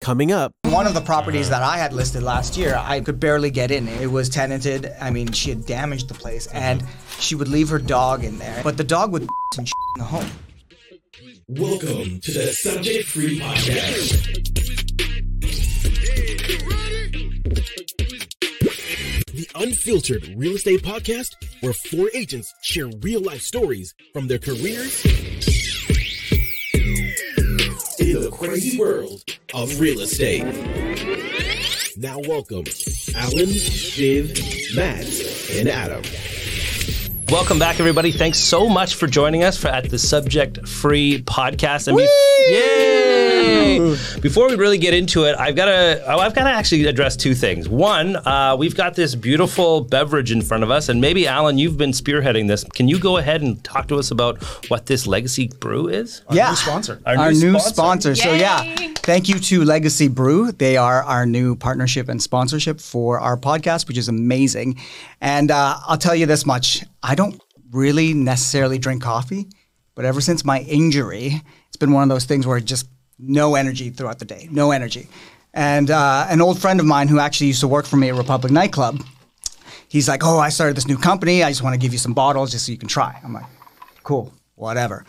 Coming up, One of the properties that I had listed last year, I could barely get in. It was tenanted. I mean, she had damaged the place, and she would leave her dog in there. But the dog would and in the home. Welcome to the Subject Free Podcast. The unfiltered real estate podcast where four agents share real life stories from their careers in the crazy world of real estate. Now, welcome Alan, Viv, Matt, and Adam. Welcome back, everybody. Thanks so much for joining us for, at the Subject Free Podcast. And be- yay! Before we really get into it, I've got to oh, I've got to actually address two things. One, uh, we've got this beautiful beverage in front of us, and maybe Alan, you've been spearheading this. Can you go ahead and talk to us about what this Legacy Brew is? yeah, new sponsor. Our, new, sponsor. So yeah, thank you to Legacy Brew. They are our new partnership and sponsorship for our podcast, which is amazing. And uh, I'll tell you this much: I don't really necessarily drink coffee, but ever since my injury, it's been one of those things where just no energy throughout the day, no energy. And uh, an old friend of mine who actually used to work for me at Republic Nightclub, he's like, "Oh, I started this new company. I just want to give you some bottles just so you can try." I'm like, "Cool, whatever."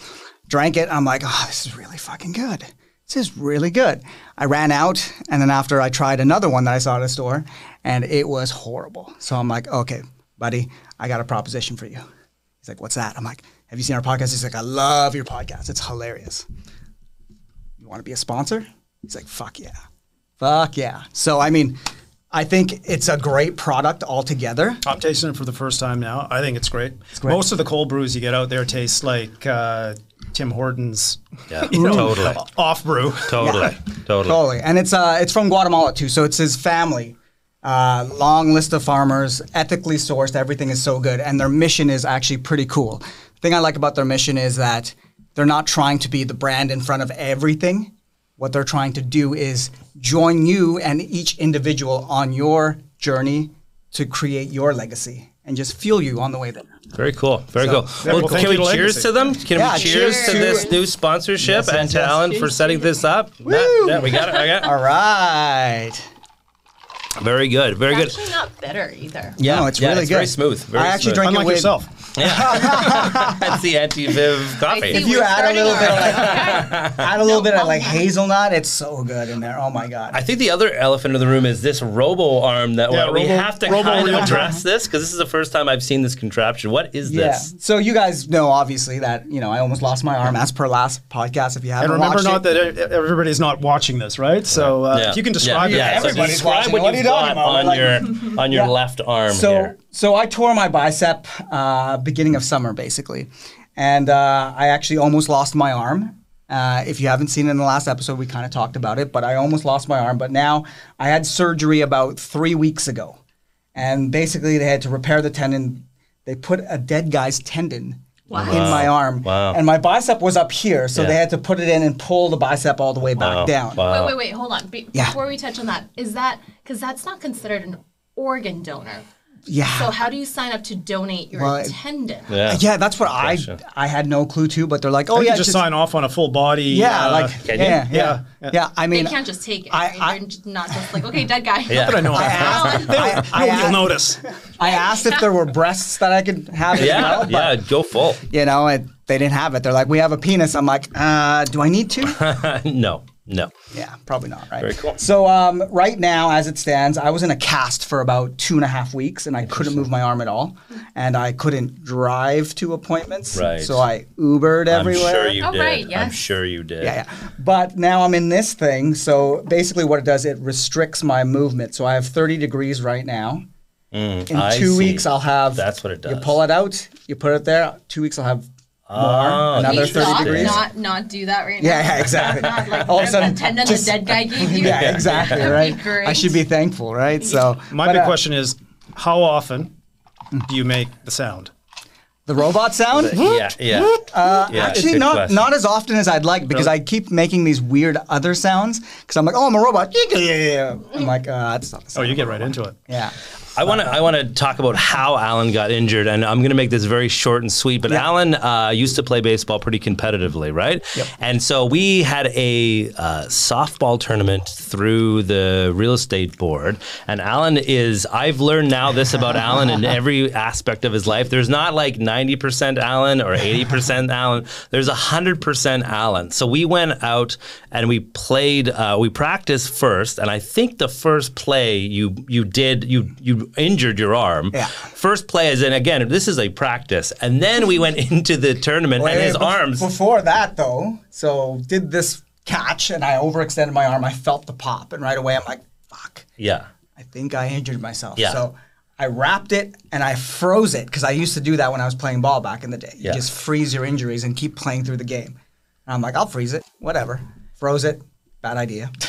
Drank it. I'm like, "Oh, this is really fucking good. This is really good." I ran out, and then after I tried another one that I saw at a store, and it was horrible. So I'm like, "Okay, buddy, I got a proposition for you." He's like, "What's that?" I'm like, "Have you seen our podcast?" He's like, "I love your podcast. It's hilarious." You want to be a sponsor? He's like, "Fuck yeah, fuck yeah." So I mean. I think it's a great product altogether. I'm tasting it for the first time now. I think it's great. great. Most of the cold brews you get out there taste like uh, Tim Hortons Yeah, you know, totally, off brew. totally, totally. Totally, and it's uh, it's from Guatemala too. So it's his family. Uh, long list of farmers, ethically sourced. Everything is so good, and their mission is actually pretty cool. The thing I like about their mission is that they're not trying to be the brand in front of everything. What they're trying to do is join you and each individual on your journey to create your legacy and just fuel you on the way there. Very cool. Very So- cool. Well, well, can we cheers Legacy. to them? Can Yeah, we cheers, cheers to to- this new sponsorship Yes, and yes, to yes. Alan for setting this up? Matt, yeah, we got it. Got it. All right. Very good. Very good. Actually, not bitter either. Yeah, No, it's yeah, really it's good. very smooth. Very I actually smooth. drink Unlike it with yourself. That's the anti-Viv coffee. If you add a little bit, of like, add a little bit of like hazelnut, it's so good in there. Oh my god! I think the other elephant in the room is this robo arm that Yeah, we robo- have to robo kind of realtor. address this because this is the first time I've seen this contraption. What is yeah. this? So you guys know obviously that you know I almost lost my arm as per last podcast. If you haven't And remember watched not it. that everybody's not watching this, right? So uh, if you can describe yeah. it. Yeah, so describe watching. what What you've you talking got about? on Like- your on your Yeah. left arm So here. so I tore my bicep uh, beginning of summer basically, and uh, I actually almost lost my arm. Uh, if you haven't seen it in the last episode, we kind of talked about it, but I almost lost my arm. But now I had surgery about three weeks ago, and basically they had to repair the tendon. They put a dead guy's tendon in my arm, Wow. and my bicep was up here, so Yeah. they had to put it in and pull the bicep all the way back Wow. down. Wow. Wait, wait, wait. Hold on. Be- Yeah. Before we touch on that, is that because that's not considered an organ donor? Yeah. So how do you sign up to donate your Well, it- tendon? Yeah. yeah, that's what I Gotcha. I had no clue to, but they're like, oh you yeah, can just, sign off on a full body. Yeah, uh, like yeah, yeah, yeah, Yeah, yeah, yeah. I mean, They can't just take it. I- right? I- They're not just like, okay, dead guy. Yeah. But I know. I asked, I, I, You'll notice. I asked if there were breasts that I could have as Yeah, well, but yeah, go full. you know, it, they didn't have it. They're like, we have a penis. I'm like, uh, do I need to? no, no. yeah, probably not. Right. Very cool. So um, right now, as it stands, I was in a cast for about two and a half weeks, and I couldn't move my arm at all, and I couldn't drive to appointments. Right. So I Ubered everywhere. I'm sure you Oh, did. right, I'm sure you did. Yeah, yeah. But now I'm in this thing. So basically, what it does, it restricts my movement. So I have 30 degrees right now. In Mm, I two see. weeks, I'll have. That's what it does. You pull it out, you put it there. Two weeks, I'll have more. Oh, another Can 30 stop, degrees. Not, not do that right yeah, now. yeah, exactly. Not like All of a sudden, the tendon just- the dead guy gave you. yeah, exactly. Right. I should be thankful, right? So My but, big uh, question is, how often do you make the sound? The robot sound. Yeah, yeah. Uh, Yeah, actually, not question. not as often as I'd like because I keep making these weird other sounds because I'm like, oh, I'm a robot. I'm like, uh, that's not the Oh, you get right into it. Yeah. I want to I want to talk about how Alan got injured, and I'm going to make this very short and sweet. But Alan uh, used to play baseball pretty competitively, right? Yep. And so we had a uh, softball tournament through the real estate board, and Alan is. I've learned now this about Alan in every aspect of his life. There's not like 90% Alan or 80% Alan. There's 100% Alan. So we went out and we played. Uh, we practiced first, and I think the first play you you did you you injured your arm. Yeah. First play is and again this is a practice, and then we went into the tournament and his arms. Before that, though, so did this catch and I overextended my arm. I felt the pop, and right away I'm like, fuck, Yeah. I think I injured myself. Yeah. So I wrapped it and I froze it because I used to do that when I was playing ball back in the day. You Yeah. just freeze your injuries and keep playing through the game. And I'm like, I'll freeze it, whatever. Froze it, bad idea.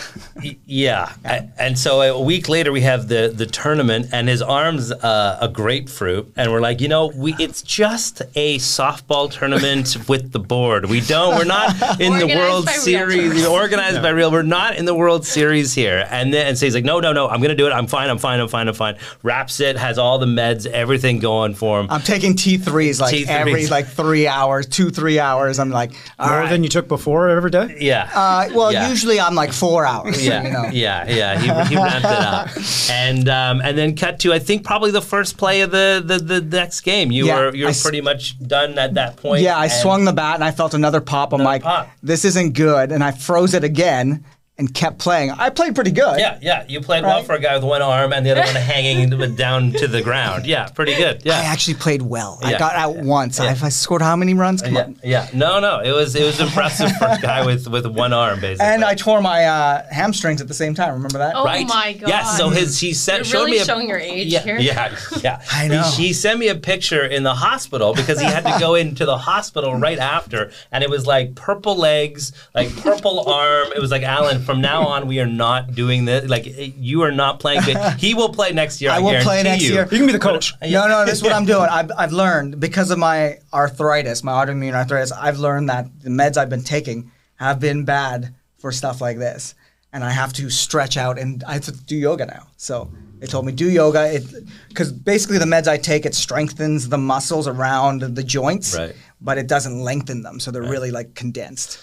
Y- Yeah, A- and so a week later we have the the tournament, and his arms uh, a grapefruit, and we're like, you know, we it's just a softball tournament with the board. We don't, we're not in the World Series, realtors. organized by real. We're not in the World Series here. And then and so he's like, no, no, no, I'm gonna do it. I'm fine. I'm fine. I'm fine. I'm fine. Wraps it, has all the meds, everything going for him. I'm taking T3s like T3s. every like three hours, two, three hours. I'm like, all More right. than you took before every day? yeah. Uh, well, Yeah. usually I'm like four hours. yeah, You know? yeah, yeah. He, he ramped it up, and um, and then cut to I think probably the first play of the the, the next game. You Yeah, were you I were s- pretty much done at that point. Yeah, I swung the bat and I felt another pop. I'm Another like, pop. this isn't good. And I froze it again and kept playing. I played pretty good. Yeah, yeah. You played well for a guy with one arm and the other one hanging down to the ground. Yeah, pretty good. Yeah. I actually played well. I got out once. I, I scored how many runs? Come Yeah, on. yeah. No, no. It was it was impressive for a guy with, with one arm, basically. And I tore my uh, hamstrings at the same time. Remember that? Oh right? my god. Yeah. So his he sent You're showed really me a, showing your age yeah, here. Yeah, yeah. I know. He, he sent me a picture in the hospital because he had to go into the hospital right after, and it was like purple legs, like purple arm. It was like Alan. From now on, we are not doing this. Like eh, you are not playing. But he will play next year. I, I will play next you. year. You can be the coach. Uh, no, no, this is what I'm doing. I've, I've learned because of my arthritis, my autoimmune arthritis, I've learned that the meds I've been taking have been bad for stuff like this. And I have to stretch out and I have to do yoga now. So they told me do yoga because basically the meds I take, it strengthens the muscles around the joints, Right. but it doesn't lengthen them. So they're really like condensed.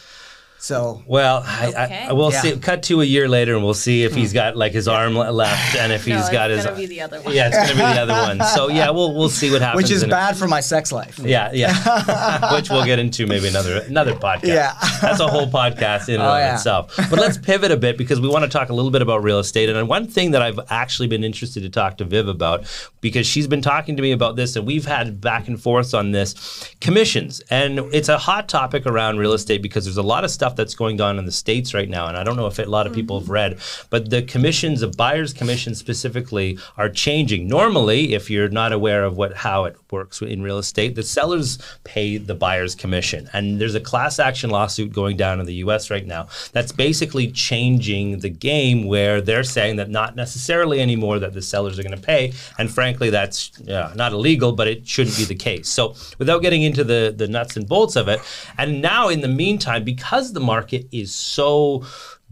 So Well, Okay. I, we'll Yeah. see. Cut to a year later, and we'll see if he's got like his arm left, and if No, he's it's got his. be the other one. Yeah, it's gonna be the other one. So yeah, we'll we'll see what happens. which is in a- bad for my sex life. Yeah, yeah. Which we'll get into maybe another another podcast. Yeah. That's a whole podcast in and Oh, of yeah. itself. But let's pivot a bit because we want to talk a little bit about real estate. And one thing that I've actually been interested to talk to Viv about because she's been talking to me about this and we've had back and forth on this commissions. And it's a hot topic around real estate because there's a lot of stuff that's going on in the states right now and I don't know if a lot of people have mm-hmm. read, but the commissions, the buyer's commissions specifically are changing. Normally, if you're not aware of what how it works in real estate, the sellers pay the buyer's commission. And there's a class action lawsuit going down in the US right now that's basically changing the game where they're saying that not necessarily anymore that the sellers are going to pay. And frankly, that's yeah, not illegal, but it shouldn't be the case. So without getting into the, the nuts and bolts of it, and now in the meantime, because the market is so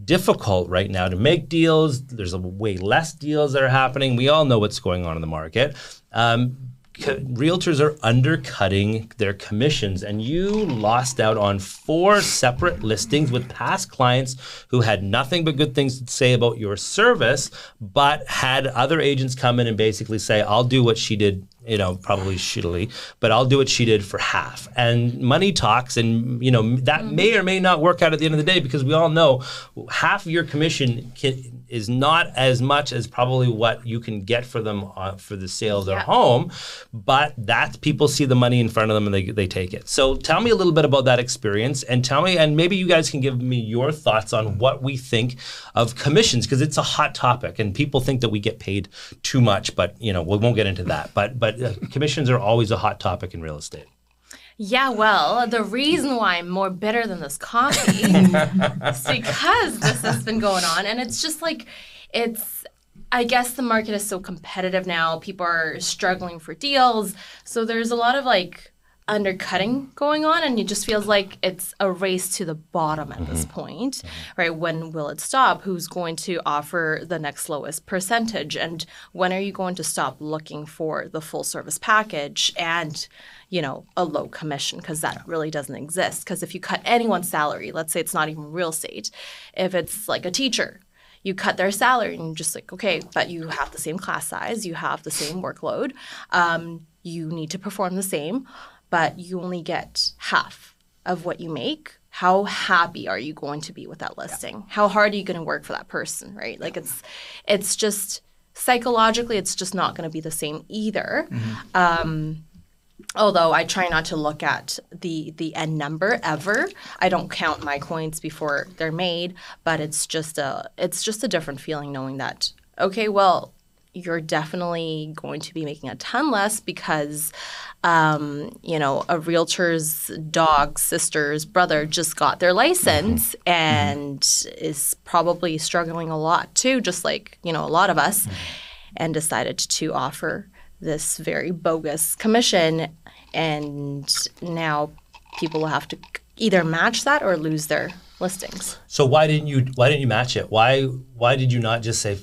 difficult right now to make deals. There's a way less deals that are happening. We all know what's going on in the market. Um, realtors are undercutting their commissions, and you lost out on four separate listings with past clients who had nothing but good things to say about your service, but had other agents come in and basically say, "I'll do what she did." You know, probably shittily, but I'll do what she did for half. And money talks, and you know that may or may not work out at the end of the day because we all know half of your commission can, is not as much as probably what you can get for them uh, for the sale of their Yeah. home, but that people see the money in front of them and they, they take it. So tell me a little bit about that experience and tell me, and maybe you guys can give me your thoughts on what we think of commissions because it's a hot topic and people think that we get paid too much, but you know we won't get into that. But but uh, commissions are always a hot topic in real estate. Yeah, well, the reason why I'm more bitter than this coffee is because this has been going on. And it's just like, it's, I guess the market is so competitive now. People are struggling for deals. So there's a lot of like undercutting going on and it just feels like it's a race to the bottom at this point right? When will it stop? Who's going to offer the next lowest percentage? And when are you going to stop looking for the full service package and you know a low commission? Because that really doesn't exist. Because if you cut anyone's salary let's say it's not even real estate if it's like a teacher you cut their salary and you're just like okay but you have the same class size you have the same workload um, you need to perform the same but you only get half of what you make. How happy are you going to be with that listing? How hard are you going to work for that person right? Like it's it's just psychologically it's just not going to be the same either. Um, although I try not to look at the the end number ever. I don't count my coins before they're made, but it's just a it's just a different feeling knowing that okay, well, you're definitely going to be making a ton less because um, you know, a realtor's dog, sister's brother just got their license mm-hmm. Mm-hmm. and is probably struggling a lot too, just like, you know, a lot of us, mm-hmm. and decided to offer this very bogus commission. And now people will have to either match that or lose their listings. So why didn't you why didn't you match it? Why why did you not just say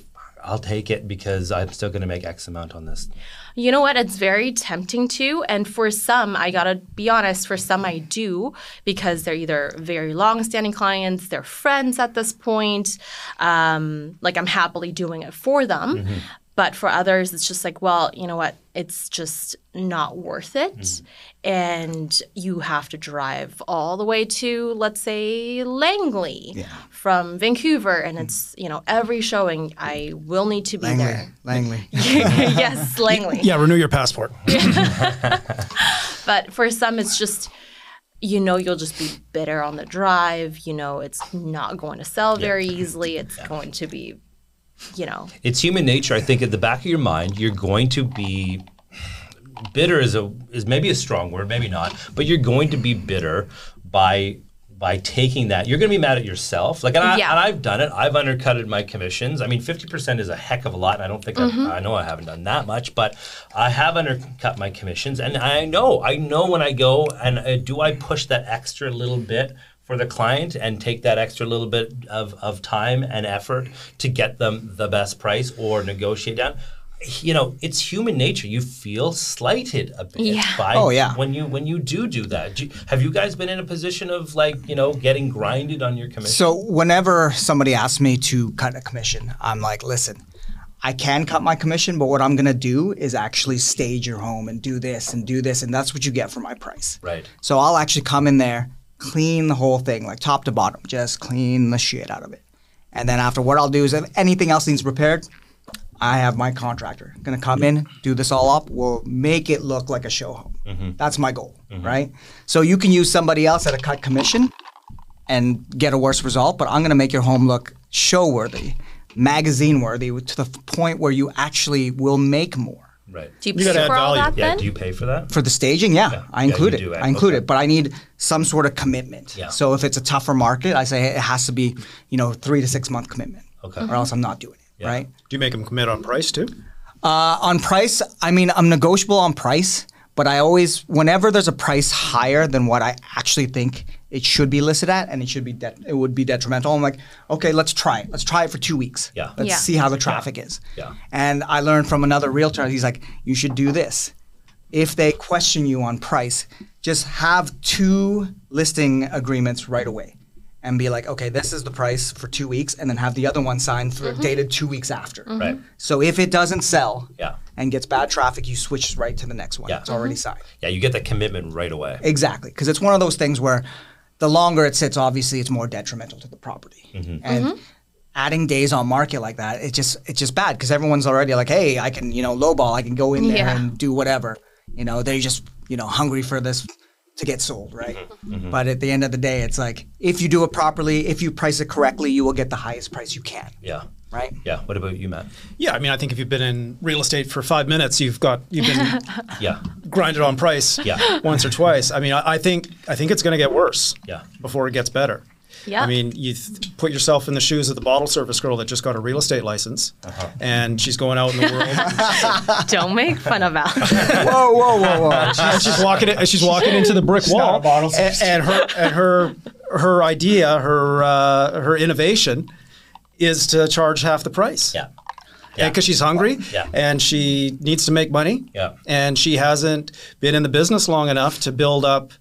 I'll take it because I'm still going to make X amount on this? You know what? It's very tempting to. And for some, I gotta be honest, for some I do because they're either very long standing clients, they're friends at this point. Um, like I'm happily doing it for them. But for others, it's just like, well, you know what? It's just not worth it. Mm-hmm. And you have to drive all the way to, let's say, Langley from Vancouver. And mm-hmm. it's, you know, every showing I will need to be Langley, there. Langley. yes, Langley. Yeah, renew your passport. But for some, it's just, you know, you'll just be bitter on the drive. You know, it's not going to sell very easily. It's going to be, you know, It's human nature. I think at the back of your mind, you're going to be bitter is a is maybe a strong word, maybe not, but you're going to be bitter by by taking that. You're going to be mad at yourself. Like, and, I, Yeah. and I've done it. I've undercutted my commissions. I mean, fifty percent is a heck of a lot. And I don't think Mm-hmm. I, I know I haven't done that much, but I have undercut my commissions, and I know I know when I go and uh, do I push that extra little bit for the client and take that extra little bit of, of time and effort to get them the best price or negotiate down. You know, it's human nature. You feel slighted a bit Yeah. by Oh, yeah. when you when you do do that. Do you- have you guys been in a position of like you know getting grinded on your commission? So whenever somebody asks me to cut a commission, I'm like, listen, I can cut my commission, but what I'm gonna do is actually stage your home and do this and do this, and that's what you get for my price. right. So I'll actually come in there, clean the whole thing, like top to bottom, just clean the shit out of it. And then after, what I'll do is if anything else needs repaired, I have my contractor gonna come in, do this all up. We'll make it look like a show home. Mm-hmm. That's my goal, mm-hmm. right? So you can use somebody else at a cut commission and get a worse result, but I'm gonna make your home look show worthy, magazine worthy, to the point where you actually will make more. Right. do you, You pay gotta for all that Yeah. then? Do you pay for that? For the staging, yeah, Yeah. I include you it. do. I include Okay. it, but I need some sort of commitment. Yeah. So if it's a tougher market, I say it has to be, you know, three to six month commitment. Okay. Or else I'm not doing it. Yeah. Right. Do you make them commit on price too? Uh, on price, I mean, I'm negotiable on price, but I always, whenever there's a price higher than what I actually think it should be listed at, and it should be, de- it would be detrimental. I'm like, okay, let's try it. Let's try it for two weeks. Yeah. Let's Yeah. see how the traffic is. Yeah. And I learned from another realtor. He's like, you should do this. If they question you on price, just have two listing agreements right away. And be like, okay, this is the price for two weeks, and then have the other one signed for mm-hmm. dated two weeks after. Mm-hmm. Right. So if it doesn't sell Yeah. and gets bad traffic, you switch right to the next one. Yeah. It's already signed. Mm-hmm. Yeah. You get the commitment right away. Exactly. Because it's one of those things where the longer it sits, obviously it's more detrimental to the property. And adding days on market like that, it's just it's just bad because everyone's already like, hey, I can, you know, lowball, I can go in there Yeah. and do whatever. You know, they're just, you know, hungry for this to get sold, right? Mm-hmm. Mm-hmm. Mm-hmm. But at the end of the day, it's like if you do it properly, if you price it correctly, you will get the highest price you can, Yeah. right? Yeah. What about you, Matt? Yeah, I mean, I think if you've been in real estate for five minutes, you've got you've been Yeah. grinded on price Yeah. once or twice. I mean, I, I think I think it's going to get worse Yeah. before it gets better. Yeah. I mean, you th- put yourself in the shoes of the bottle service girl that just got a real estate license, Uh-huh. and she's going out in the world. Don't make fun of Al. Whoa, whoa, whoa, whoa. and she's walking. in- She's walking into the brick not wall, a and, and her and her her idea, her uh, her innovation, is to charge half the price. Yeah. Yeah, because she's hungry Yeah. and she needs to make money. Yeah. And she hasn't been in the business long enough to build up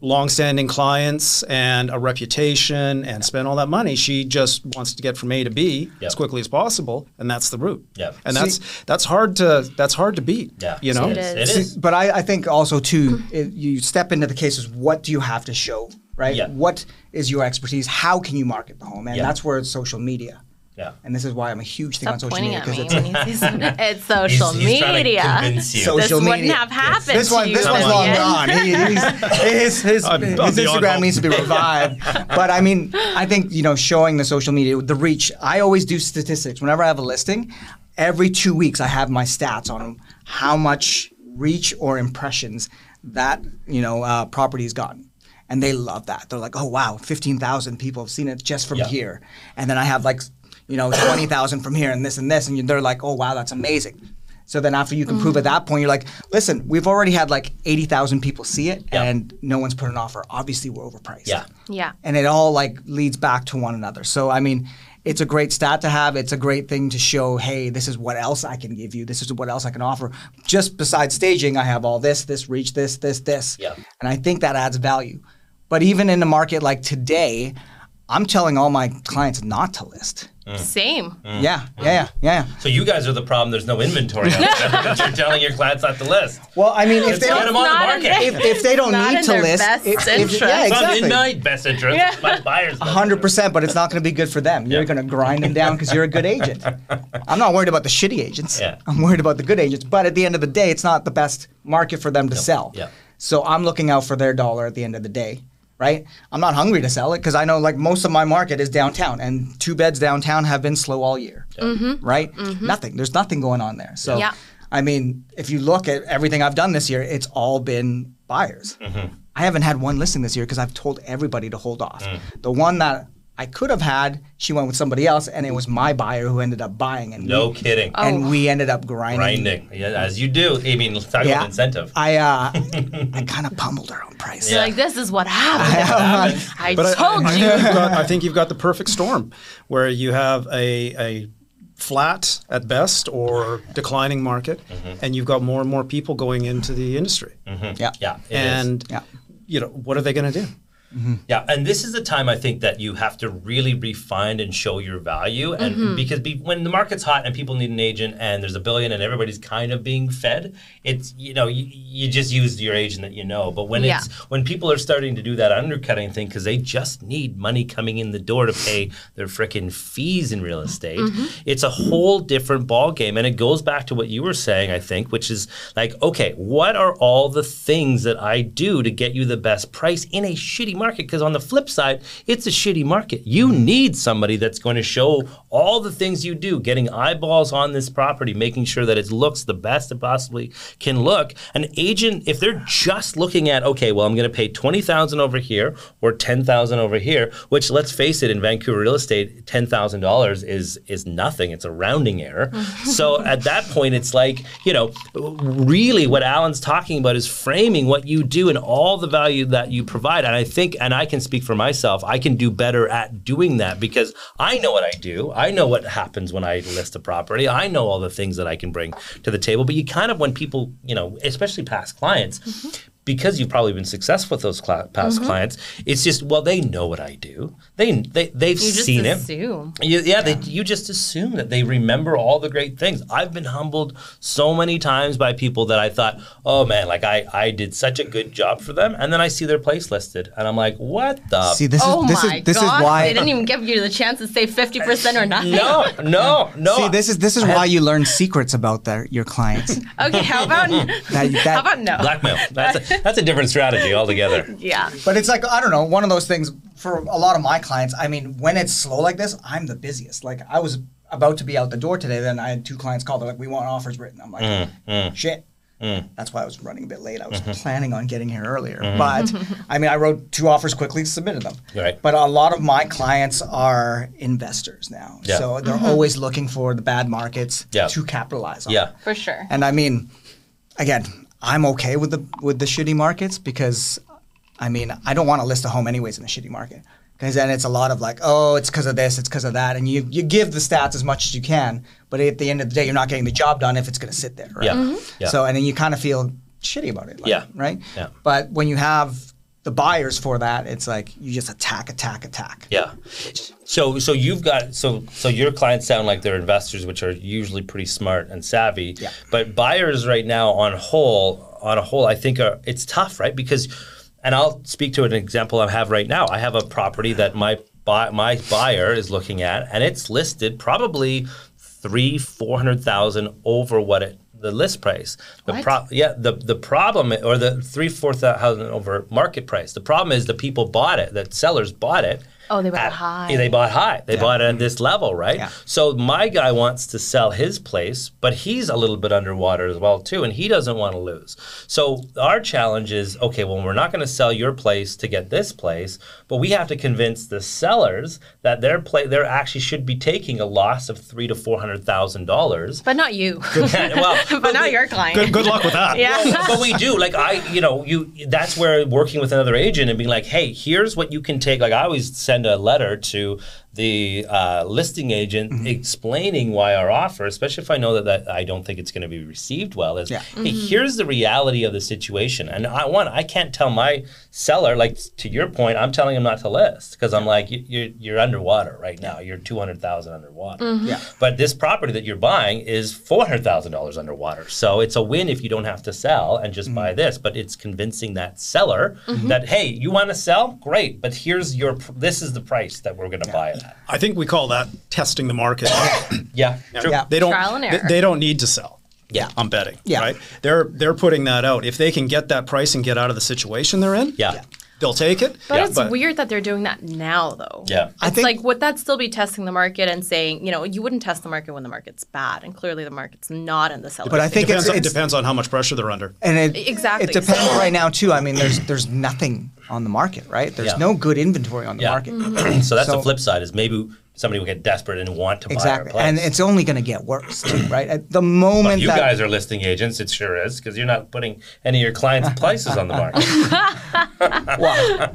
long-standing clients and a reputation and spend all that money. She just wants to get from A to B Yeah. as quickly as possible, and that's the route. Yeah. And that's that's hard to that's hard to beat. Yeah. You know. It is. It is. But I, I think also too, it, you step into the cases. What do you have to show, right? Yeah. What is your expertise? How can you market the home? And Yeah. that's where it's social media. Yeah. And this is why I'm a huge thing Stop on social pointing media at me it's when he it's social He's, he's trying to media. convince you. So- this Social wouldn't have happened this one, to you. this one's long gone. He, he's, his his, I'm- his I'm beyond Instagram needs to be revived. but I mean, I think you know, showing the social media, the reach. I always do statistics whenever I have a listing. Every two weeks, I have my stats on how much reach or impressions that you know uh, property's gotten. And they love that. They're like, "Oh wow, fifteen thousand people have seen it just from Yeah. here." And then I have like, you know, twenty thousand from here, and this and this, and they're like, "Oh wow, that's amazing." So then after you can prove at that point, you're like, listen, we've already had like 80,000 people see it Yeah. and no one's put an offer. Obviously, we're overpriced. Yeah. Yeah. And it all like leads back to one another. So, I mean, it's a great stat to have. It's a great thing to show, hey, this is what else I can give you. This is what else I can offer. Just besides staging, I have all this, this, reach, this, this, this. Yeah. And I think that adds value. But even in a market like today, I'm telling all my clients not to list. Same. Mm. Yeah, yeah, yeah, yeah. So you guys are the problem. There's no inventory out there because you're telling your clients not to list. Well, I mean, if they get don't, them on the Not in market. their- if, if they don't Not need in to their list, best if- if- interest. yeah, It's not exactly. in my best interest. It's my buyer's hundred percent, but it's not going to be good for them. You're Yeah. going to grind them down because you're a good agent. I'm not worried about the shitty agents. Yeah. I'm worried about the good agents. But at the end of the day, it's not the best market for them to sell. Yeah. So I'm looking out for their dollar at the end of the day, right? I'm not hungry to sell it because I know like most of my market is downtown, and two beds downtown have been slow all year, mm-hmm. right? Mm-hmm. Nothing. There's nothing going on there. So. Yeah. I mean, if you look at everything I've done this year, it's all been buyers. Mm-hmm. I haven't had one listing this year because I've told everybody to hold off. Mm. The one that I could have had, she went with somebody else, and it was my buyer who ended up buying. And No we, kidding. And we ended up grinding. Grinding. Yeah, as you do. I mean, let's talk Yeah. about incentive. I uh, I kind of pummeled her on price. You're like, this is what happened. I I, told I, I you. think you've got, I think you've got the perfect storm where you have a, a flat at best or declining market, and you've got more and more people going into the industry. Yeah. Yeah. And Yeah. you know what are they going to do? Yeah, and this is the time I think that you have to really refine and show your value, and Mm-hmm. because be, when the market's hot and people need an agent, and there's a billion, and everybody's kind of being fed, it's you know you, you just use your agent that you know. But when Yeah. it's when people are starting to do that undercutting thing because they just need money coming in the door to pay their frickin' fees in real estate, Mm-hmm. it's a whole different ball game, and it goes back to what you were saying, I think, which is like, okay, what are all the things that I do to get you the best price in a shitty market? Because on the flip side, it's a shitty market. You need somebody that's going to show all the things you do, getting eyeballs on this property, making sure that it looks the best it possibly can look. An agent, if they're just looking at, okay, well, I'm going to pay twenty thousand over here or ten thousand over here, which let's face it, in Vancouver real estate, ten thousand dollars is is nothing. It's a rounding error. so at that point, it's like you know, really, what Alan's talking about is framing what you do and all the value that you provide. And I think, and I can speak for myself, I can do better at doing that because I know what I do. I know what happens when I list a property. I know all the things that I can bring to the table. But you kind of, when people, you know, especially past clients, mm-hmm. Because you've probably been successful with those cla- past mm-hmm. clients, it's just well, they know what I do. They they they've You just seen it. assume. You, yeah, They, you just assume that they remember all the great things. I've been humbled so many times by people that I thought, oh man, like I, I did such a good job for them, and then I see their place listed, and I'm like, what the? See, this oh is this my is this god! is why. they didn't even give you the chance to say fifty percent or nothing. no, no, no. See, this is this is why you learn secrets about their your clients. Okay, how about That- that- how about no? blackmail. That's a, that's a different strategy altogether. yeah. But it's like I don't know, one of those things for a lot of my clients. I mean, when it's slow like this, I'm the busiest. Like I was about to be out the door today, then I had two clients call. They're like, "We want offers written." I'm like, Mm, mm. "Shit." Mm. That's why I was running a bit late. I was mm-hmm. planning on getting here earlier, mm-hmm. but I mean, I wrote two offers quickly, submitted them. Right. But a lot of my clients are investors now, Yeah. so they're mm-hmm. always looking for the bad markets Yeah. to capitalize on. Yeah. For sure. And I mean, again, I'm okay with the with the shitty markets because, I mean, I don't want to list a home anyways in a shitty market because then it's a lot of like, oh, it's because of this, it's because of that, and you you give the stats as much as you can, but at the end of the day, you're not getting the job done if it's going to sit there. Right? Yeah. Mm-hmm. Yeah. So and then you kind of feel shitty about it. Like, Yeah. Right. Yeah. But when you have the buyers for that, it's like you just attack, attack, attack. Yeah. So so you've got so so your clients sound like they're investors, which are usually pretty smart and savvy. Yeah. But buyers right now on whole on a whole, I think are it's tough, right? Because and I'll speak to an example I have right now. I have a property that my buy, my buyer is looking at, and it's listed probably three four hundred thousand over what it the list price. The What? pro- yeah the the problem or the three four thousand over market price. The problem is the people bought it, the sellers bought it. Oh, they bought at- high. yeah, They bought high. They bought it at mm-hmm. this level, right? Yeah. So my guy wants to sell his place, but he's a little bit underwater as well too, and he doesn't want to lose. So our challenge is, okay, well, we're not going to sell your place to get this place, but we have to convince the sellers that their play, they're actually should be taking a loss of three to four hundred thousand dollars. but not you. well, but not your client. Good, good luck with that. Yeah. but we do like i you know you that's where working with another agent and being like hey here's what you can take like i always send a letter to the uh, listing agent Mm-hmm. explaining why our offer especially if i know that, that i don't think it's going to be received well is Yeah. hey here's the reality of the situation and i one i can't tell my seller like to your point i'm telling him not to list because i'm like you, you're, you're underwater right now you're 200000 underwater Yeah. but this property that you're buying is four hundred thousand dollars underwater. So it's a win if you don't have to sell and just buy this. But it's convincing that seller that hey, you want to sell, great, but here's your pr- this is the price that we're going to buy it at. I think we call that testing the market. Yeah, true. Yeah. They don't. Trial and they- error. They, don't need to sell. Yeah. I'm betting. Yeah. Right. They're they're putting that out. If they can get that price and get out of the situation they're in, Yeah. they'll take it. But Yeah. it's But- weird that they're doing that now, though. Yeah. I It's think- like, would that still be testing the market and saying, you know, you wouldn't test the market when the market's bad, and clearly the market's not in the seller's But I It think depends, it's, on, it depends on how much pressure they're under. and it Exactly. It depends So- right now too. I mean, there's there's nothing on the market, right? There's Yeah. no good inventory on the Yeah. market. so that's the flip side is maybe somebody will get desperate and want to Exactly, buy our place. and it's only going to get worse, too, right? At the moment you that guys are listing agents, it sure is, because you're not putting any of your clients' places on the market. well,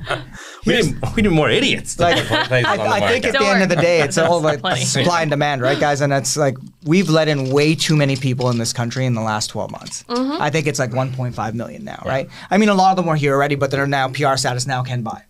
we, need, we need more idiots to Like, put places on I, I market. think at Don't the end of the day, it's all like supply and demand, right, guys? And it's like we've let in way too many people in this country in the last 12 months. Mm-hmm. I think it's like 1.5 million now, right? I mean, a lot of them were here already, but they're now PR status now can buy.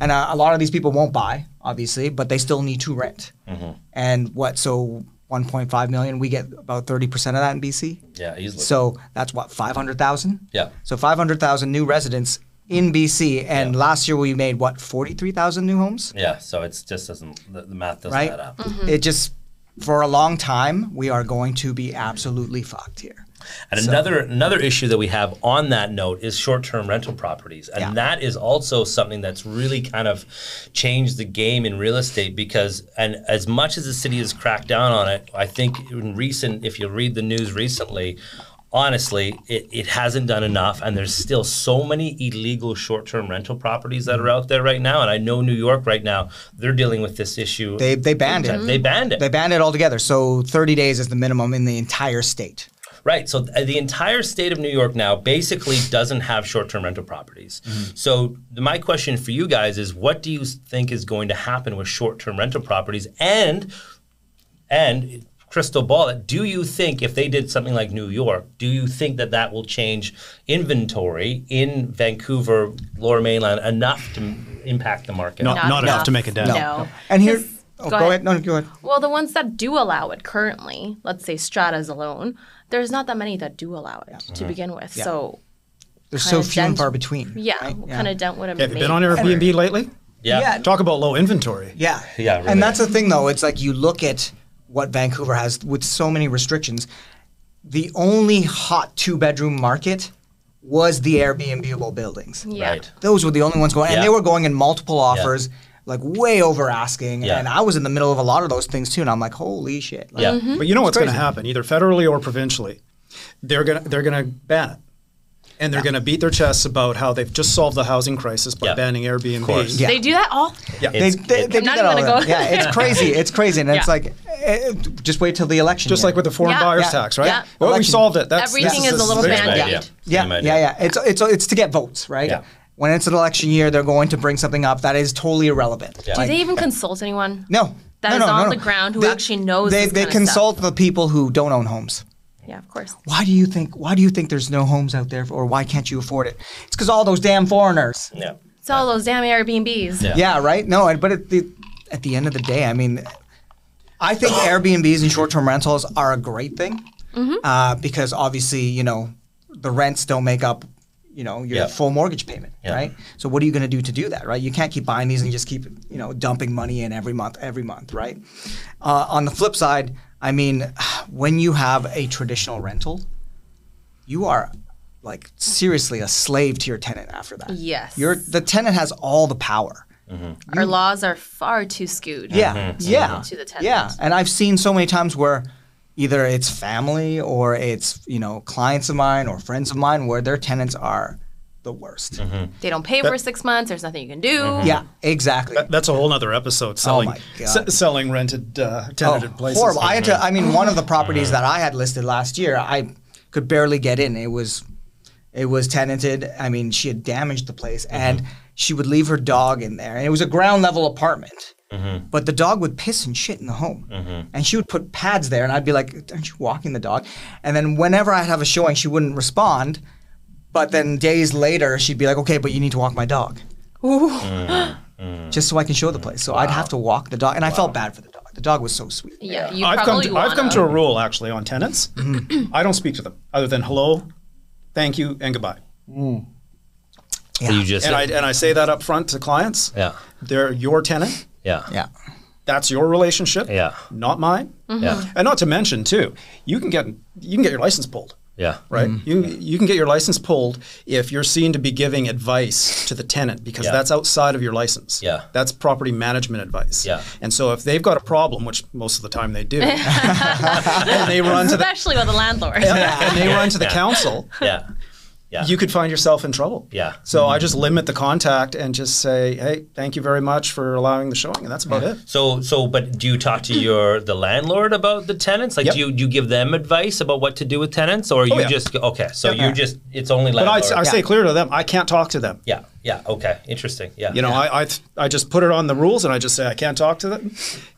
And uh, a lot of these people won't buy, obviously, but they still need to rent. Mm-hmm. And what? So 1.5 million, we get about 30% of that in BC. yeah, easily. So that's what 500,000. yeah. So 500,000 new residents in BC, and Yeah. last year we made what 43,000 new homes, Yeah, so it just doesn't the, the math doesn't right? add up. It just for a long time we are going to be absolutely fucked here. And another another issue that we have on that note is short-term rental properties, and Yeah. that is also something that's really kind of changed the game in real estate because, and as much as the city has cracked down on it, I think in recent, if you read the news recently. Honestly, it, it hasn't done enough, and there's still so many illegal short-term rental properties that are out there right now. And I know New York right now, they're dealing with this issue. They they banned it. They banned it. They banned it altogether. So 30 days is the minimum in the entire state. Right. So th- the entire state of New York now basically doesn't have short-term rental properties. Mm-hmm. So th- my question for you guys is, what do you think is going to happen with short-term rental properties? And and crystal ball. Do you think if they did something like New York, do you think that that will change inventory in Vancouver, Lower Mainland enough to m- impact the market? Not, not, enough to make a dent. No. And here oh, go go, ahead. ahead. No, go ahead. Well, the ones that do allow it currently, let's say Stratas alone, there's not that many that do allow it to mm-hmm. begin with. So, There's so kinda few and far between. yeah, right? what kind of dent would it Have you been on Airbnb lately? Yeah. Yeah. Talk about low inventory. Yeah. Yeah, really. And that's the thing, though. It's like you look at what Vancouver has with so many restrictions. The only hot two bedroom market was the Airbnbable buildings. Yeah. Right. Those were the only ones going, and Yeah. they were going in multiple offers, like way over asking. Yeah. And I was in the middle of a lot of those things too, and I'm like, holy shit. Like, Yeah. Mm-hmm. But you know what's going to happen, either federally or provincially. they're gonna they're gonna ban it, and they're gonna beat their chests about how they've just solved the housing crisis by Yeah. banning Airbnb. Yeah. They do that all. Yeah. They, It's- they, it- they I'm do not that even all gonna go Yeah, it's crazy. It's crazy, and it's like eh, just wait till the election. Just year. like with the foreign Yeah. buyers Yeah. tax, right? Yeah. Well, we solved it. That's, Everything this is a little same band-aid. idea. Yeah, yeah, yeah. It's it's it's to get votes, right? Yeah. When it's an election year, they're going to bring something up that is totally irrelevant. Yeah. Do Like, they even consult anyone? no. That no, is no, on no, the ground who They- actually knows They this they kind of stuff. consult the people who don't own homes. Yeah, of course. Why do you think? Why do you think there's no homes out there, or why can't you afford it? It's because all those damn foreigners. Yeah. It's all those damn Airbnbs. Yeah. Yeah, right. No, but at the at the end of the day, I mean, I think Airbnbs and short-term rentals are a great thing uh, because obviously, you know, the rents don't make up, you know, your Yeah. full mortgage payment, Yeah. right? So what are you going to do to do that, right? You can't keep buying these and just keep, you know, dumping money in every month, every month, right? Uh, on the flip side, I mean, when you have a traditional rental, you are like seriously a slave to your tenant after that. Yes. You're the tenant has all the power. Our laws are far too skewed. Yeah, yeah, To the tenant. yeah. And I've seen so many times where either it's family or it's you know clients of mine or friends of mine where their tenants are the worst. Mm-hmm. They don't pay for six months. There's nothing you can do. Mm-hmm. Yeah, exactly. That- That's a whole other episode. Oh selling, Oh my God. s- selling rented uh, Oh, tenanted places. horrible. I had to. Mm-hmm. I mean, one of the properties that I had listed last year, I could barely get in. It was, it was tenanted. I mean, she had damaged the place, and she would leave her dog in there, and it was a ground level apartment. Mm-hmm. But the dog would piss and shit in the home, mm-hmm. and she would put pads there, and I'd be like, "Aren't you walking the dog?" And then whenever I'd have a showing, she wouldn't respond. But then days later, she'd be like, "Okay, but you need to walk my dog." Mm-hmm. Just so I can show the place. So I'd have to walk the dog, and I felt bad for the dog. The dog was so sweet. Yeah, you I've come probably to, I've come wanna- a rule actually on tenants. I don't speak to them other than hello, thank you, and goodbye. Mm. So you just And I and I say that up front to clients. yeah They're your tenant. Yeah Yeah. That's your relationship. Yeah. Not mine. yeah And not to mention too, you can get you can get your license pulled. yeah Right, Mm-hmm. you you can get your license pulled if you're seen to be giving advice to the tenant because Yeah. that's outside of your license. Yeah. that's property management advice. Yeah. and so if they've got a problem, which most of the time they do, and they run to the Especially with a landlord. and they run to the council, yeah yeah you could find yourself in trouble. Yeah. So I mm-hmm. just limit the contact and just say, hey, thank you very much for allowing the showing, and that's about it. So, so, but do you talk to mm. your the landlord about the tenants? Like, Yep. do you do you give them advice about what to do with tenants, or oh, you yeah. just okay? So Yep. you're just it's only But landlord. I, I say clear to them, I can't talk to them. yeah, yeah, okay, interesting. Yeah, You know, I, I I just put it on the rules, and I just say I can't talk to them.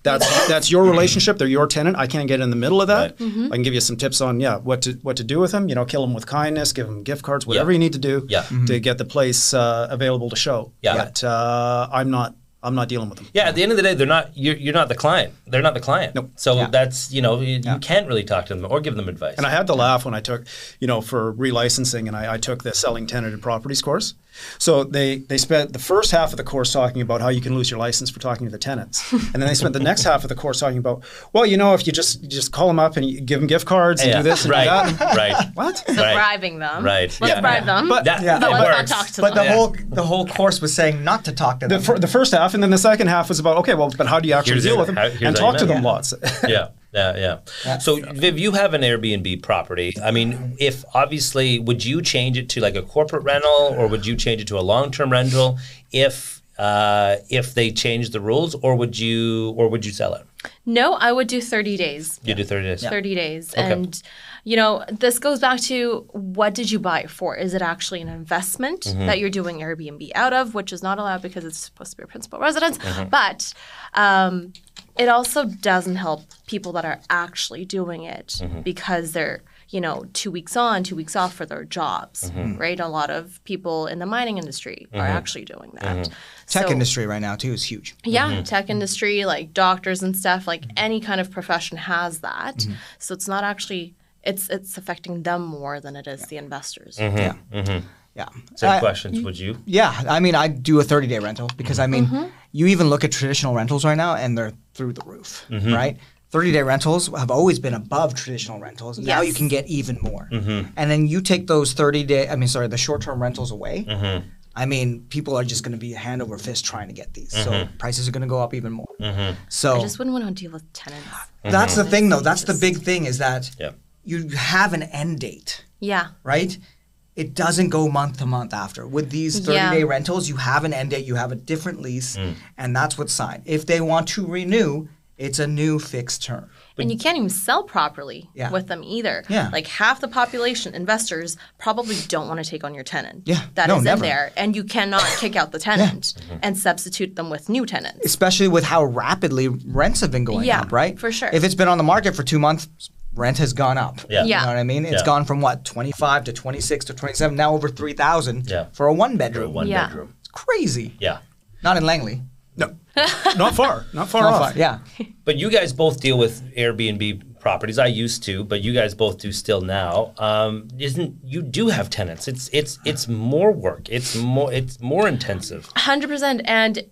That's that's your relationship. They're your tenant. I can't get in the middle of that. Right. I can give you some tips on yeah what to what to do with them. You know, kill them with kindness, give them gift cards, whatever Yeah. you need to do Yeah. to get the place uh, available to show. Yeah. But uh, I'm not I'm not dealing with them. Yeah, at the end of the day, they're not. You're, you're not the client. They're not the client. Nope. So Yeah. that's you know you, you can't really talk to them or give them advice. And I had to laugh when I took, you know, for relicensing, and I, I took the selling tenanted properties course. So they they spent the first half of the course talking about how you can lose your license for talking to the tenants, and then they spent the next half of the course talking about, well, you know, if you just you just call them up and you give them gift cards and yeah. do this and right, do that. right, What? So Right. bribing them. right. Let's yeah, bribe them. But- That, Yeah. that Let's not works. talk to But the them. whole the whole course was saying not to talk to The, them. fir- the first half, and then the second half was about okay, well, but how do you actually Here's deal it. with them How- and talk to know. them lots? yeah, yeah, yeah. So, Viv, you have an Airbnb property. I mean, if obviously, would you change it to like a corporate rental, or would you change it to a long-term rental if uh, if they change the rules, or would you or would you sell it? No, I would do 30 days. You do thirty days. 30 days. And, you know, this goes back to what did you buy it for? Is it actually an investment Mm-hmm. that you're doing Airbnb out of, which is not allowed because it's supposed to be a principal residence? Mm-hmm. But um, it also doesn't help people that are actually doing it Mm-hmm. because they're, you know, two weeks on, two weeks off for their jobs, Mm-hmm. right? A lot of people in the mining industry are actually doing that. Mm-hmm. Tech So- industry right now too is huge. yeah, tech industry, like doctors and stuff, like any kind of profession has that. Mm-hmm. So it's not actually it's it's affecting them more than it is the investors. Yeah. Yeah. Same I- questions. Would you? Yeah, I mean, I do a 30 day rental because I mean, you even look at traditional rentals right now and they're through the roof, mm-hmm. right? 30 day rentals have always been above traditional rentals. Now you can get even more. Mm-hmm. And then you take those 30 day, I mean, sorry, the short term rentals away. Mm-hmm. I mean, people are just going to be hand over fist trying to get these. So prices are going to go up even more. So I just wouldn't want to deal with tenants. that's the thing, though. That's the big thing is that Yeah. you have an end date, Yeah. right? It doesn't go month to month after. With these 30 Yeah. day rentals, you have an end date, you have a different lease, Mm. and that's what's signed. If they want to renew, it's a new fixed term. and you can't even sell properly Yeah. with them either. Yeah. Like half the population, investors, probably don't want to take on your tenant. Yeah. that is No, in never. there. And you cannot kick out the tenant and substitute them with new tenants. especially with how rapidly rents have been going Yeah, up, right? for sure. If it's been on the market for two months, rent has gone up. Yeah. You know what I mean? It's Yeah. gone from what, 25 to 26 to 27, now over 3,000 Yeah. for a one bedroom. One Yeah. bedroom. It's crazy. Yeah. Not in Langley. No, not far, not far Not off. far. Yeah. But you guys both deal with Airbnb properties. I used to, but you guys both do still now. Um, isn't you do have tenants? It's it's it's more work. It's more it's more intensive. 100%. And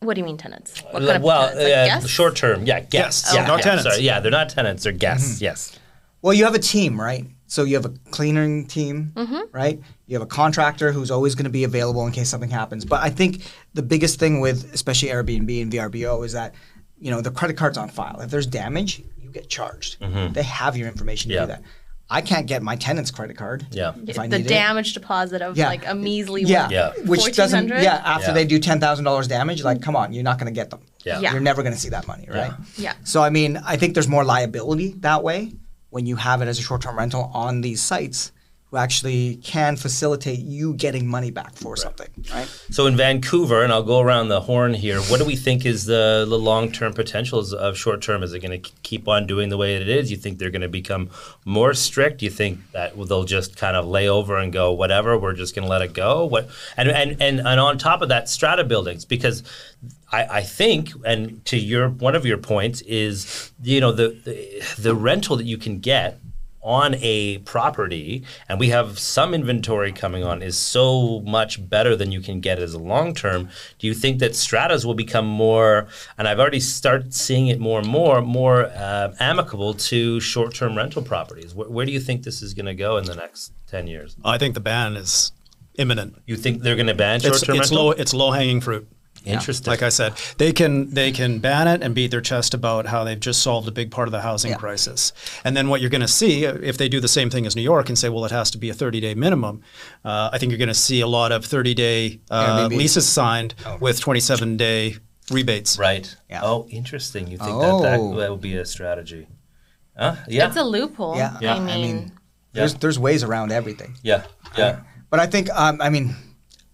what do you mean tenants? What kind of well, tenants? Like uh, guests? short term, yeah, guests. Yes. Yeah, Oh. Not yeah, tenants. Sorry, yeah, they're not tenants. They're guests. Mm-hmm. Yes. Well, you have a team, right? So you have a cleaning team, right? You have a contractor who's always going to be available in case something happens. But I think the biggest thing with especially Airbnb and VRBO is that you know the credit card's on file. If there's damage, you get charged. They have your information to Yeah. do that. I can't get my tenant's credit card. Yeah. If I the need it. damage deposit of Yeah. like a measly Yeah. what, Yeah. Which doesn't. Yeah. After Yeah. they do ten thousand dollars damage, like, come on, you're not going to get them. Yeah. Yeah. You're never going to see that money, right? Yeah. So I mean, I think there's more liability that way when you have it as a short-term rental on these sites, who actually can facilitate you getting money back for something, right? So in Vancouver, and I'll go around the horn here. What do we think is the, the long term potentials of short term? Is it going to keep on doing the way it is? You think they're going to become more strict? You think that they'll just kind of lay over and go, whatever, we're just going to let it go? What and, and and and on top of that, strata buildings because. I, I think, and to your one of your points is, you know, the, the the rental that you can get on a property, and we have some inventory coming on, is so much better than you can get as a long term. Do you think that stratas will become more, and I've already started seeing it more and more, more uh, amicable to short term rental properties? Where, where do you think this is going to go in the next ten years? I think the ban is imminent. You think they're going to ban short It's, term it's rental? low. It's low hanging fruit. Interesting. Like I said, they can they can ban it and beat their chest about how they've just solved a big part of the housing Yeah. crisis. And then what you're going to see if they do the same thing as New York and say, well, it has to be a 30 day minimum. Uh, I think you're going to see a lot of 30 day uh, leases signed with 27 day rebates. right. Yeah. Oh, interesting. You think that, that Oh. that would be a strategy? Huh? Yeah. It's a loophole. Yeah. Yeah. I I mean, There's there's ways around everything. yeah. Yeah. But I think, um, I mean,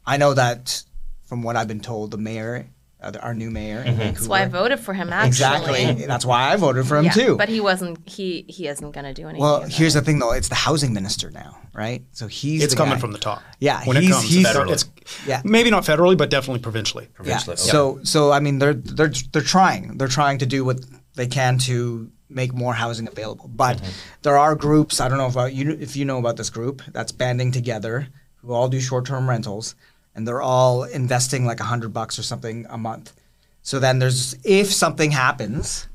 I know that from what I've been told, the mayor, uh, our new mayor in Vancouver. that's why I voted for him. Actually, Exactly. That's why I voted for him Yeah, too. but he wasn't. He he isn't going to do anything. well, here's the thing though. It's the housing minister now, right? So he's It's the coming guy. from the top. Yeah, when it he's- comes, he's- it's- Federally. it's Yeah. maybe not federally, but definitely provincially. Yeah. Okay. So so I mean they're they're they're trying. They're trying to do what they can to make more housing available. But Mm-hmm. there are groups, I don't know if you if you know about this group that's banding together who all do short-term rentals and they're all investing like a 100 bucks or something a month. So then there's if something happens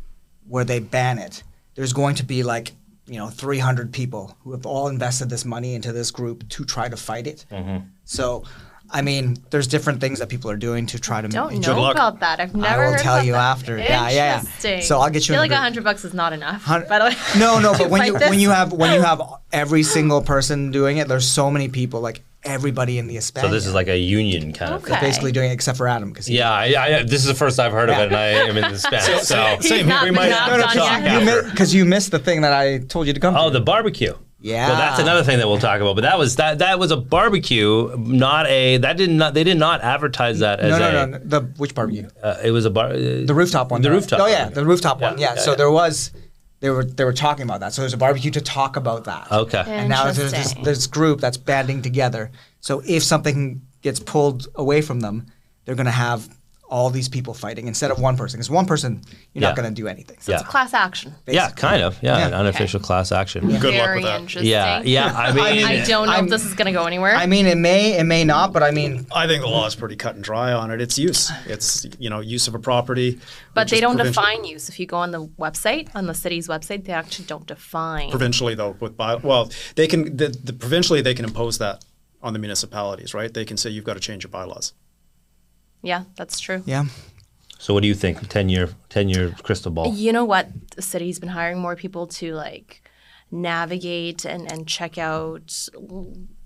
where they ban it, there's going to be like you know 300 people who have all invested this money into this group to try to fight it. Mm-hmm. So, I mean, there's different things that people are doing to try to Don't make- know luck. about that. I've never. I will heard tell about you that. after. Yeah, yeah, yeah. So I'll get you I feel like a hundred bucks is not enough. By the way. No, no, but when you this. when you have when you have every single person doing it, there's so many people, like everybody in the Espana. So this is like a union kind of thing. Basically doing it except for Adam because Yeah, I, I, this is the first I've heard of it, and I am in the Spanish. So, He's not we been might knocked have to on talk because you missed the thing that I told you to come. Oh, to. the barbecue. Yeah. Well, that's another thing that we'll talk about. But that was that that was a barbecue, not a that did not they did not advertise that as no, a. no, no, no. The which barbecue? Uh, it was a bar. The rooftop one. The rooftop. Oh yeah, one. the rooftop one. Yeah, Yeah. yeah, so yeah. there was, they were they were talking about that. So there's a barbecue to talk about that. Okay. And now there's this, this group that's banding together. So if something gets pulled away from them, they're going to have all these people fighting instead of one person. Because one person, you're Yeah. not going to do anything. So it's a class action. Yeah, kind of. Yeah, Yeah. an unofficial class action. Good luck with that. interesting. Yeah, yeah. I mean, I don't know I'm- if this is going to go anywhere. I mean, it may, it may not, but I mean, I think the law is pretty cut and dry on it. It's use. It's you know use of a property. but they don't provincial- define use. If you go on the website, on the city's website, they actually don't define. provincially though with by well they can the, the provincially they can impose that on the municipalities right they can say you've got to change your bylaws Yeah, that's true. yeah. so what do you think? Ten year, ten year crystal ball. You know what? The city's been hiring more people to like navigate and, and check out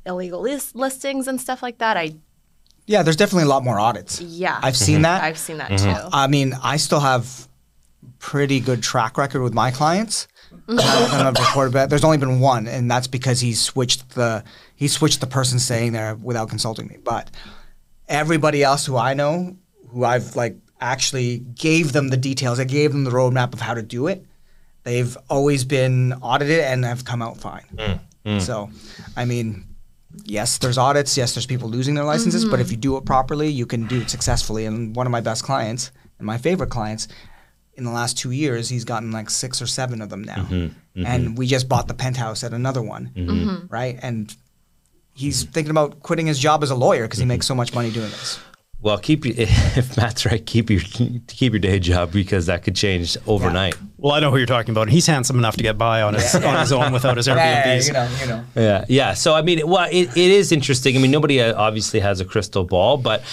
illegal list, listings and stuff like that. I Yeah, there's definitely a lot more audits. yeah, I've seen that. I've seen that Mm-hmm. too. I mean, I still have pretty good track record with my clients. And I've reported back. There's only been one, and that's because he switched the he switched the person staying there without consulting me. But everybody else who I know, who I've like actually gave them the details, I gave them the roadmap of how to do it. They've always been audited and have come out fine. Mm, mm. So, I mean, yes, there's audits. Yes, there's people losing their licenses. But if mm-hmm. you do it properly, you can do it successfully. And one of my best clients and my favorite clients, in the last two years, he's gotten like six or seven of them now. Mm-hmm, mm-hmm. And we just bought the penthouse at another one, right? And he's thinking about quitting his job as a lawyer because he makes so much money doing this. Well, keep your, if Matt's right, keep your keep your day job because that could change overnight. Well, I know who you're talking about. and He's handsome enough to get by on his on his own without his Airbnbs. you know, you know. Yeah, yeah. So I mean, well, it, it is interesting. I mean, nobody uh, obviously has a crystal ball, but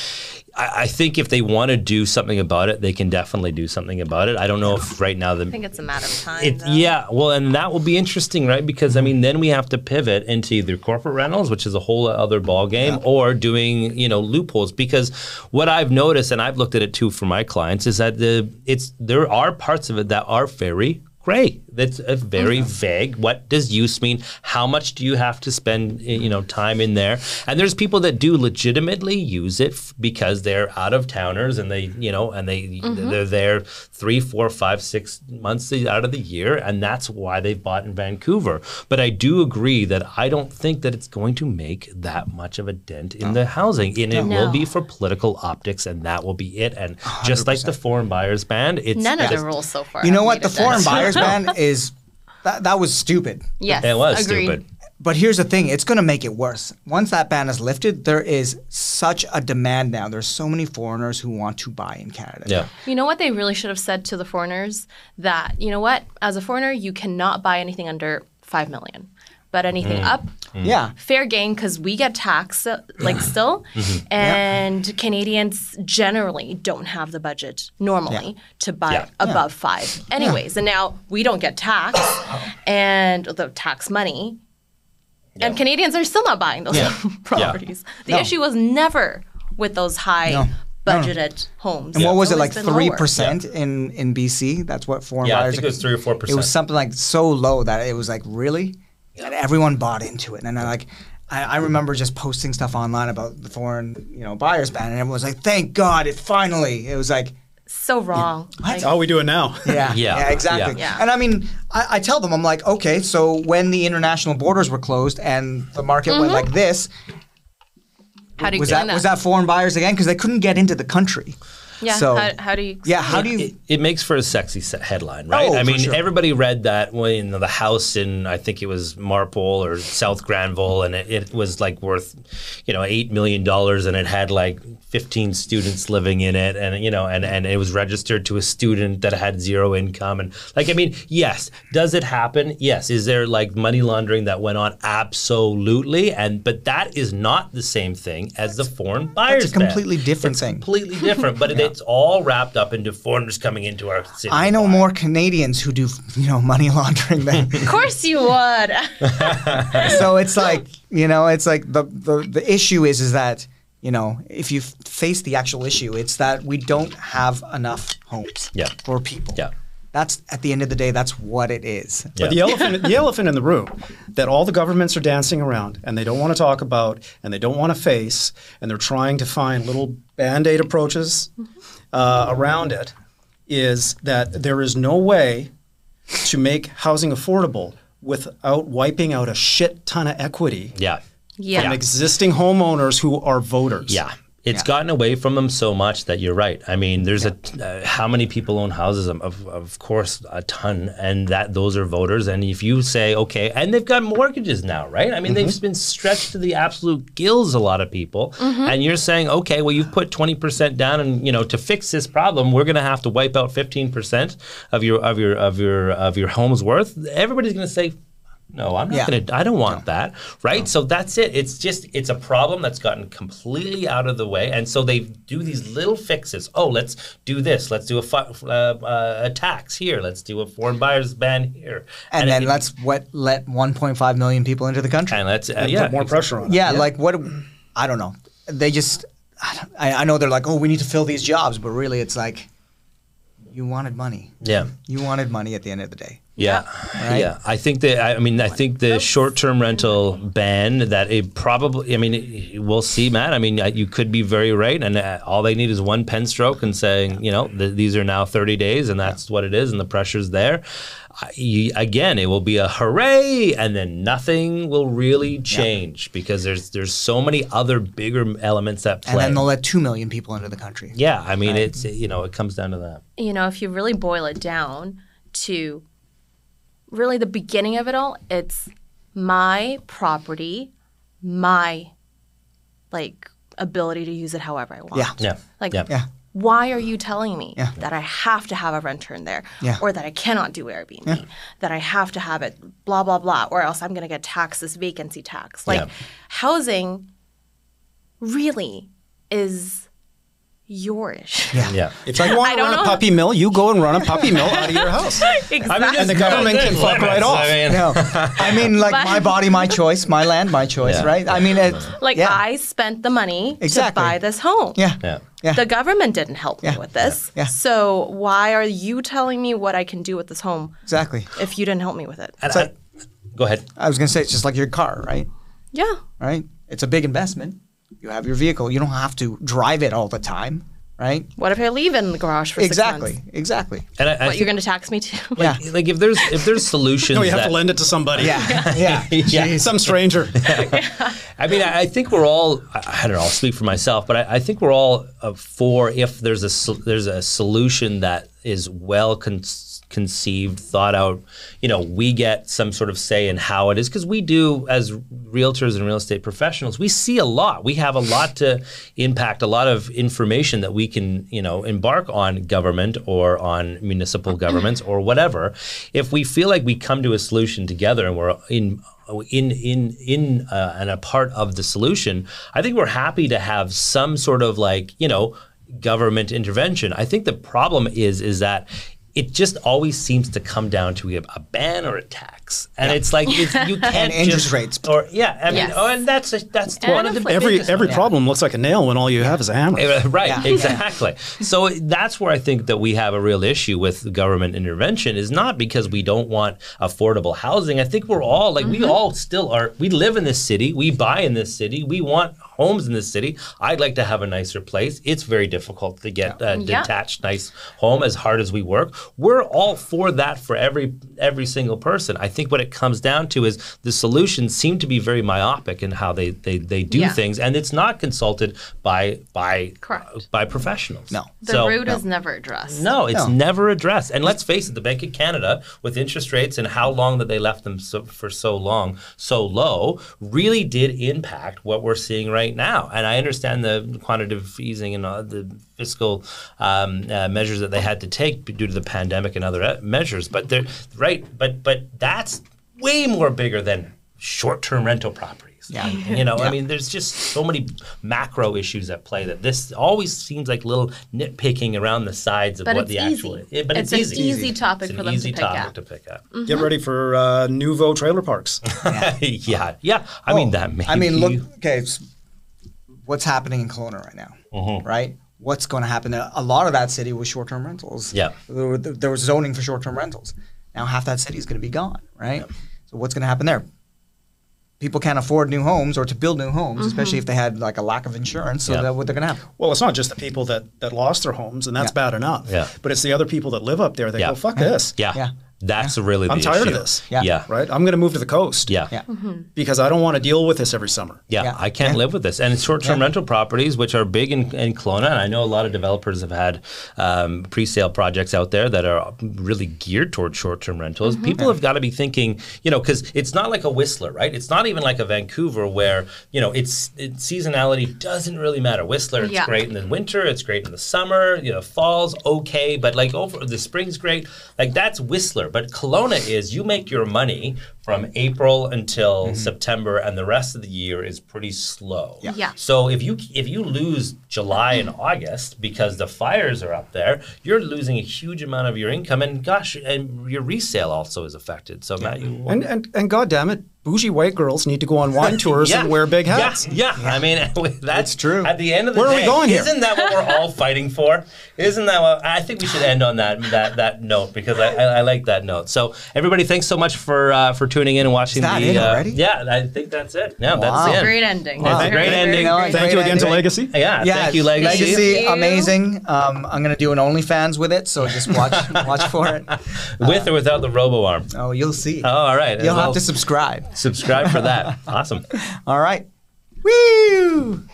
I, I think if they want to do something about it, they can definitely do something about it. I don't know if right now the I think it's a matter of time. It, yeah, well, and that will be interesting, right? Because I mean, then we have to pivot into either corporate rentals, which is a whole other ball game, or doing you know loopholes. Because what I've noticed, and I've looked at it too for my clients, is that the it's there are parts of it that are very gray. That's uh, very vague. What does use mean? How much do you have to spend, you know, time in there? And there's people that do legitimately use it f- because they're out of towners and they, you know, and they they're there three, four, five, six months out of the year, and that's why they've bought in Vancouver. But I do agree that I don't think that it's going to make that much of a dent in the housing, and it will be for political optics, and that will be it. And just like the foreign buyers ban, it's None of just- the rules so far. You know what? The foreign dent. Buyers ban is that, that was stupid. yes, It was agreed. stupid. But here's the thing, it's going to make it worse. Once that ban is lifted, there is such a demand now. There's so many foreigners who want to buy in Canada. Yeah. You know what they really should have said to the foreigners? That, you know what, as a foreigner, you cannot buy anything under 5 million. But anything Mm. up, Yeah. fair game because we get taxed uh, like still. Mm-hmm. And Canadians generally don't have the budget normally to buy Yeah. above five. Anyways, and now we don't get taxed and the tax money. And Canadians are still not buying those Yeah. properties. The No. issue was never with those high No. budgeted homes. And what was it like three lower. percent in in BC? That's what foreign Yeah, I think it was 3 or 4%. It was something like so low that it was like really, and everyone bought into it. And I like, I, I remember just posting stuff online about the foreign you know buyers ban, and everyone was like, "Thank God, it finally." It was like, So wrong. Like, That's how we do it now. yeah, Yeah. yeah, exactly. Yeah. And I mean, I, I tell them, I'm like, okay, so when the international borders were closed and the market went mm-hmm. like this, how do you was explain that, was that foreign buyers again? Because they couldn't get into the country. Yeah. So how, how do you? yeah, how do you? it, it makes for a sexy se- headline, right? Oh, I for mean, sure. everybody read that when the house in I think it was Marpole or South Granville, and it, it was like worth, you know, eight million dollars, and it had like fifteen students living in it, and you know, and and it was registered to a student that had zero income, and like I mean, yes, does it happen? Yes. Is there like money laundering that went on? Absolutely, and but that is not the same thing as the foreign buyers. a completely different It's thing. Completely different, but it, it's all wrapped up into foreigners coming into our city. I know more Canadians who do, you know, money laundering than. Of course you would. so it's like, you know, it's like the, the the issue is is that you know if you face the actual issue, it's that we don't have enough homes Yeah. for people. Yeah. That's at the end of the day, that's what it is. Yeah. But the elephant, the elephant in the room that all the governments are dancing around and they don't want to talk about and they don't want to face and they're trying to find little band aid approaches uh, around it is that there is no way to make housing affordable without wiping out a shit ton of equity Yeah. yeah. from existing homeowners who are voters. Yeah. It's gotten away from them so much that you're right. I mean, there's a uh, how many people own houses? Of, of course, a ton, and that those are voters. And if you say okay, and they've got mortgages now, right? I mean, they've been stretched to the absolute gills. A lot of people, and you're saying okay, well, you've put 20 percent down, and you know, to fix this problem, we're going to have to wipe out 15 percent of your of your of your of your home's worth. Everybody's going to say No, I'm not Yeah. going to. I don't want that. Right. So that's it. It's just it's a problem that's gotten completely out of the way, and so they do these little fixes. Oh, let's do this. Let's do a fu- uh, uh, a tax here. Let's do a foreign buyers ban here. And, then it- let's what let 1.5 million people into the country. and let's uh, Put yeah more pressure on it. Yeah, like what? I don't know. They just. I I know they're like, oh, we need to fill these jobs, but really, it's like, you wanted money. yeah. You wanted money at the end of the day. Yeah, Right? yeah. I think that I mean I think the short-term rental ban that it probably I mean it- we'll see, Matt. I mean you could be very right, and uh, all they need is one pen stroke and saying you know th- these are now 30 days, and that's what it is, and the pressure's there. I- you, again, it will be a hooray, and then nothing will really change because there's there's so many other bigger elements at play. And play. then they'll let two million people into the country. yeah, I mean it's you know it comes down to that. you know, if you really boil it down to really the beginning of it all, it's my property, my like ability to use it however I want. Yeah. Yeah, Like yeah. Yeah. why are you telling me Yeah. that I have to have a renter in there Yeah. or that I cannot do Airbnb, that I have to have it blah blah blah or else I'm going to get taxed this vacancy tax. Like Yeah. housing really is your issue. yeah. If you want to don't run a know. puppy mill, you go and run a puppy mill out of your house. exactly. And the government can fuck right off. I mean, No, I mean like But- my body, my choice, my land, my choice, Yeah. right? I mean, it, like yeah, I spent the money Exactly. to buy this home. yeah, yeah. yeah. The government didn't help Yeah. me with this. Yeah. So why are you telling me what I can do with this home exactly. if you didn't help me with it? And So- I- go ahead. I was gonna say it's just like your car, right? Yeah. Right? It's a big investment. You have your vehicle. You don't have to drive it all the time, right? What if I leave in the garage for six Exactly, months? exactly. And I, I What, think- you're going to tax me too? Yeah, like if there's if there's solutions No, you have that, to lend it to somebody. yeah, yeah. yeah. Some stranger. I mean, I, I think we're all. I, I don't know. I'll speak for myself, but I, I think we're all uh, for if there's a sol- there's a solution that is well con- conceived, thought out. You know, we get some sort of say in how it is because we do as realtors and real estate professionals. We see a lot. We have a lot to impact. A lot of information that we can you know embark on government or on municipal governments or whatever. If we feel like we come to a solution together and we're in in in in uh, and a part of the solution, I think we're happy to have some sort of like you know government intervention. I think the problem is is that it just always seems to come down to a, a ban or a tax, and it's like it's, you can't interest just- rates. or yeah, I mean, Yes. oh, and that's a, that's And one of the inflation. Every every one. problem looks like a nail when all you have is a hammer. uh, Right, Yeah. exactly. so that's where I think that we have a real issue with government intervention is not because we don't want affordable housing. I think we're all like we all still are. We live in this city. We buy in this city. We want homes in this city. I'd like to have a nicer place. It's very difficult to get a Yeah. detached, nice home as hard as we work. We're all for that for every every single person. I think what it comes down to is the solutions seem to be very myopic in how they they, they do Yeah. things, and it's not consulted by by Correct. by professionals. No. The So- root is never addressed. no, it's No. never addressed. And let's face it, the Bank of Canada, with interest rates and how long that they left them so, for so long, so low, really did impact what we're seeing right now. And I understand the quantitative easing and uh, the fiscal um, uh, measures that they had to take due to the pandemic and other uh, measures. But they're right. But but that's way more bigger than short-term rental properties. Yeah. You know, I mean, there's just so many macro issues at play that this always seems like little nitpicking around the sides of But what it's the actual. easy. Yeah, but It's it's, an easy. easy topic It's for an them to easy pick topic up. to pick up. Get ready for uh, nouveau trailer parks. yeah, yeah. I mean that. Maybe I mean, look. Okay, what's happening in Kelowna right now? Mm-hmm. Right. What's going to happen? A lot of that city was short-term rentals. Yeah. There, were- there was zoning for short-term rentals. Now half that city is going to be gone. Right. So what's going to happen there? People can't afford new homes or to build new homes, mm-hmm. especially if they had like a lack of insurance. So Yeah. that what they're going to have? Well, it's not just the people that, that lost their homes, and that's Yeah. bad enough. Yeah. But it's the other people that live up there that Yeah. go, fuck this. Yeah, Yeah. That's really. The I'm tired of this. Yeah. Yeah. Right? I'm going to move to the coast. Yeah. Yeah. Because I don't want to deal with this every summer. Yeah, Yeah. I can't Yeah. live with this. And short-term rental properties, which are big in, in Kelowna, and I know a lot of developers have had um, pre-sale projects out there that are really geared towards short-term rentals. People have got to be thinking, you know, because it's not like a Whistler, right? It's not even like a Vancouver where you know it's it, seasonality doesn't really matter. Whistler, it's Yeah. great in the winter, it's great in the summer, you know, fall's okay, but like over the spring's great. Like that's Whistler. But Kelowna is you make your money from April until Mm-hmm. September, and the rest of the year is pretty slow. Yeah. Yeah. So if you if you lose July and August because the fires are up there, you're losing a huge amount of your income, and gosh, and your resale also is affected. So Matt, you And and and God damn it, bougie white girls need to go on wine tours and wear big hats. Yeah, yeah. I mean, that's true. At the end of the Where are we day, going here? isn't that what we're all fighting for? Isn't that what I think we should end on that that that note because I, I, I like that note. So everybody, thanks so much for uh, for tuning in and watching that the. it uh, already? Yeah, I think that's it. Yeah, Wow. that's it. Great ending. Wow. It's a great Very, ending. very No, great. Thank Great you again to. Legacy. Yeah, Yeah, thank you, Legacy. Legacy, Thank you. amazing. Um, I'm gonna do an OnlyFans with it, so just watch watch for it. With or without the robo arm. Oh, you'll see. Oh, all right. You'll Well, have to subscribe. Subscribe for that. Awesome. All right. Woo!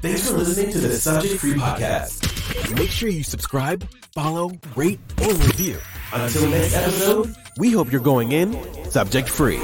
Thanks for listening to the Subject Free Podcast. Make sure you subscribe, follow, rate, or review. Until next episode, we hope you're going in subject free.